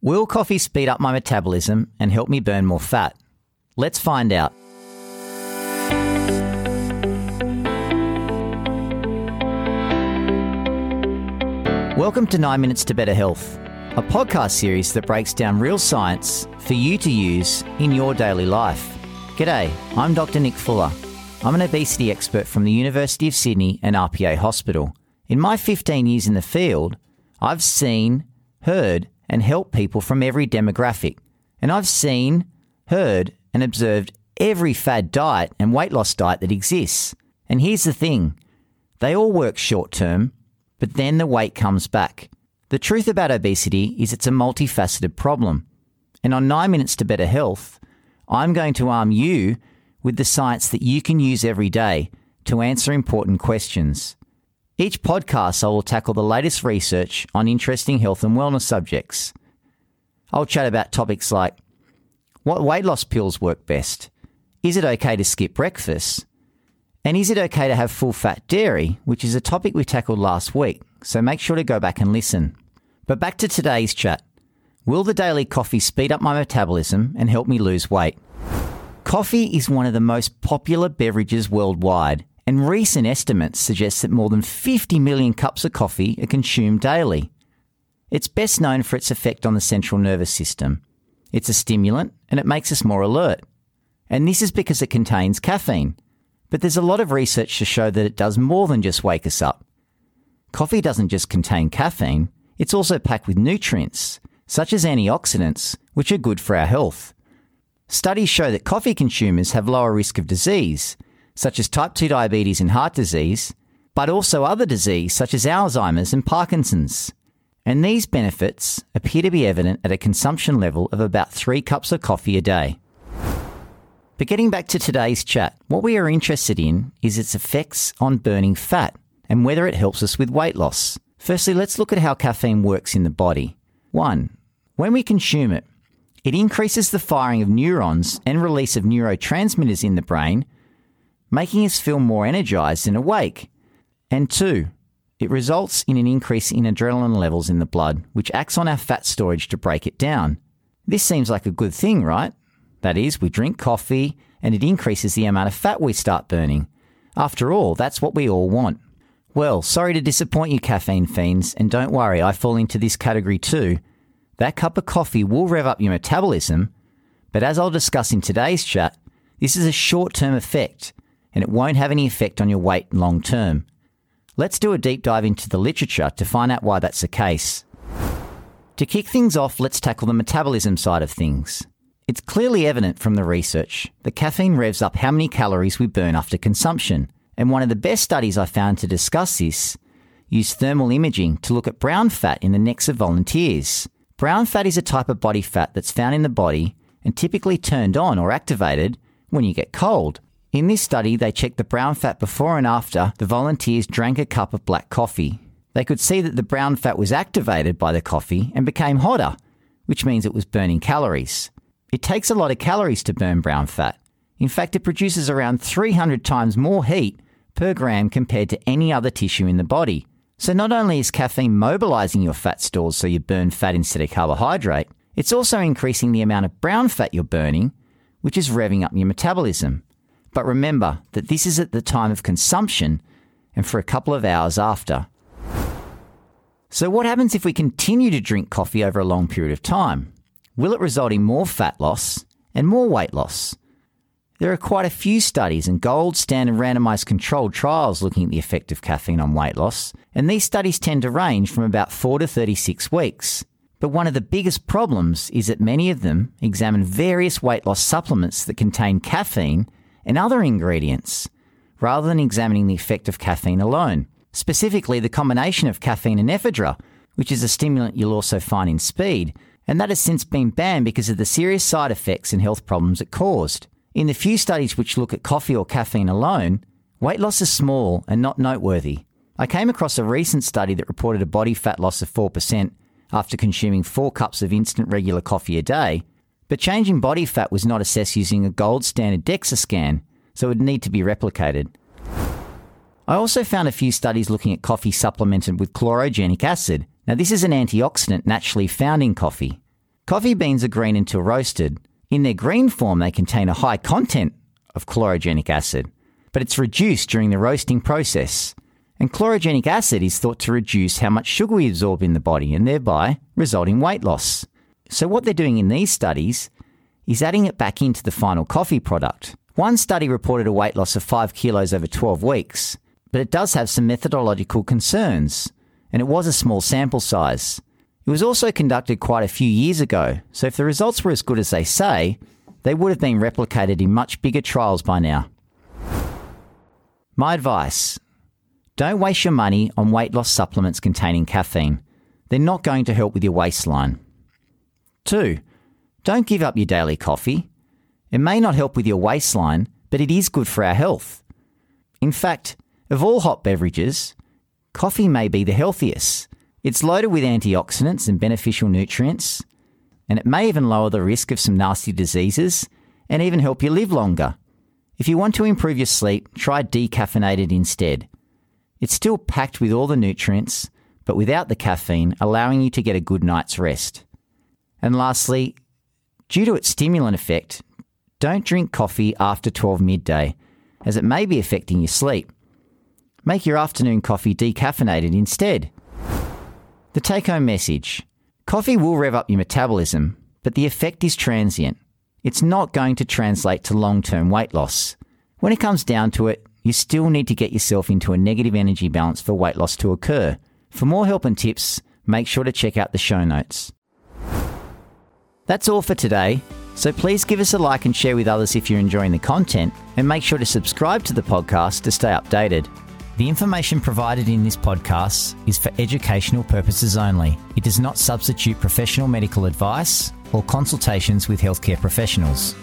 Will coffee speed up my metabolism and help me burn more fat? Let's find out. Welcome to 9 Minutes to Better Health, a podcast series that breaks down real science for you to use in your daily life. G'day, I'm Dr. Nick Fuller. I'm an obesity expert from the University of Sydney and RPA Hospital. In my 15 years in the field, I've seen, heard, and help people from every demographic. And I've seen, heard, and observed every fad diet and weight loss diet that exists. And here's the thing they all work short term, but then the weight comes back. The truth about obesity is it's a multifaceted problem. And on 9 Minutes to Better Health, I'm going to arm you with the science that you can use every day to answer important questions. Each podcast, I will tackle the latest research on interesting health and wellness subjects. I'll chat about topics like what weight loss pills work best? Is it okay to skip breakfast? And is it okay to have full fat dairy, which is a topic we tackled last week, so make sure to go back and listen. But back to today's chat. Will the daily coffee speed up my metabolism and help me lose weight? Coffee is one of the most popular beverages worldwide, and recent estimates suggest that more than 50 million cups of coffee are consumed daily. It's best known for its effect on the central nervous system. It's a stimulant and it makes us more alert. And this is because it contains caffeine. But there's a lot of research to show that it does more than just wake us up. Coffee doesn't just contain caffeine, it's also packed with nutrients, such as antioxidants, which are good for our health. Studies show that coffee consumers have lower risk of disease, such as type 2 diabetes and heart disease, but also other disease such as Alzheimer's and Parkinson's. And these benefits appear to be evident at a consumption level of about three cups of coffee a day. But getting back to today's chat, what we are interested in is its effects on burning fat and whether it helps us with weight loss. Firstly, let's look at how caffeine works in the body. 1. When we consume it, it increases the firing of neurons and release of neurotransmitters in the brain making us feel more energized and awake. And two, it results in an increase in adrenaline levels in the blood, which acts on our fat storage to break it down. This seems like a good thing, right? That is, we drink coffee and it increases the amount of fat we start burning. After all, that's what we all want. Well, sorry to disappoint you, caffeine fiends, and don't worry, I fall into this category too. That cup of coffee will rev up your metabolism, but as I'll discuss in today's chat, this is a short term effect and it won't have any effect on your weight long term. Let's do a deep dive into the literature to find out why that's the case. To kick things off, let's tackle the metabolism side of things. It's clearly evident from the research that caffeine revs up how many calories we burn after consumption, and one of the best studies I found to discuss this used thermal imaging to look at brown fat in the necks of volunteers. Brown fat is a type of body fat that's found in the body and typically turned on or activated when you get cold. In this study, they checked the brown fat before and after the volunteers drank a cup of black coffee. They could see that the brown fat was activated by the coffee and became hotter, which means it was burning calories. It takes a lot of calories to burn brown fat. In fact, it produces around 300 times more heat per gram compared to any other tissue in the body. So not only is caffeine mobilizing your fat stores so you burn fat instead of carbohydrate, it's also increasing the amount of brown fat you're burning, which is revving up your metabolism. But remember that this is at the time of consumption and for a couple of hours after. So, what happens if we continue to drink coffee over a long period of time? Will it result in more fat loss and more weight loss? There are quite a few studies and gold standard randomized controlled trials looking at the effect of caffeine on weight loss, and these studies tend to range from about 4 to 36 weeks. But one of the biggest problems is that many of them examine various weight loss supplements that contain caffeine and other ingredients, rather than examining the effect of caffeine alone. Specifically, the combination of caffeine and ephedra, which is a stimulant you'll also find in speed, and that has since been banned because of the serious side effects and health problems it caused. In the few studies which look at coffee or caffeine alone, weight loss is small and not noteworthy. I came across a recent study that reported a body fat loss of 4% after consuming 4 cups of instant regular coffee a day, but changing body fat was not assessed using a gold standard DEXA scan, so it would need to be replicated. I also found a few studies looking at coffee supplemented with chlorogenic acid. Now, this is an antioxidant naturally found in coffee. Coffee beans are green until roasted. In their green form, they contain a high content of chlorogenic acid, but it's reduced during the roasting process. And chlorogenic acid is thought to reduce how much sugar we absorb in the body and thereby result in weight loss. So, what they're doing in these studies is adding it back into the final coffee product. One study reported a weight loss of 5 kilos over 12 weeks, but it does have some methodological concerns, and it was a small sample size. It was also conducted quite a few years ago, so if the results were as good as they say, they would have been replicated in much bigger trials by now. My advice don't waste your money on weight loss supplements containing caffeine. They're not going to help with your waistline. 2. Don't give up your daily coffee. It may not help with your waistline, but it is good for our health. In fact, of all hot beverages, coffee may be the healthiest. It's loaded with antioxidants and beneficial nutrients, and it may even lower the risk of some nasty diseases and even help you live longer. If you want to improve your sleep, try decaffeinated instead. It's still packed with all the nutrients, but without the caffeine, allowing you to get a good night's rest. And lastly, due to its stimulant effect, don't drink coffee after 12 midday, as it may be affecting your sleep. Make your afternoon coffee decaffeinated instead. The take home message Coffee will rev up your metabolism, but the effect is transient. It's not going to translate to long term weight loss. When it comes down to it, you still need to get yourself into a negative energy balance for weight loss to occur. For more help and tips, make sure to check out the show notes. That's all for today, so please give us a like and share with others if you're enjoying the content, and make sure to subscribe to the podcast to stay updated. The information provided in this podcast is for educational purposes only. It does not substitute professional medical advice or consultations with healthcare professionals.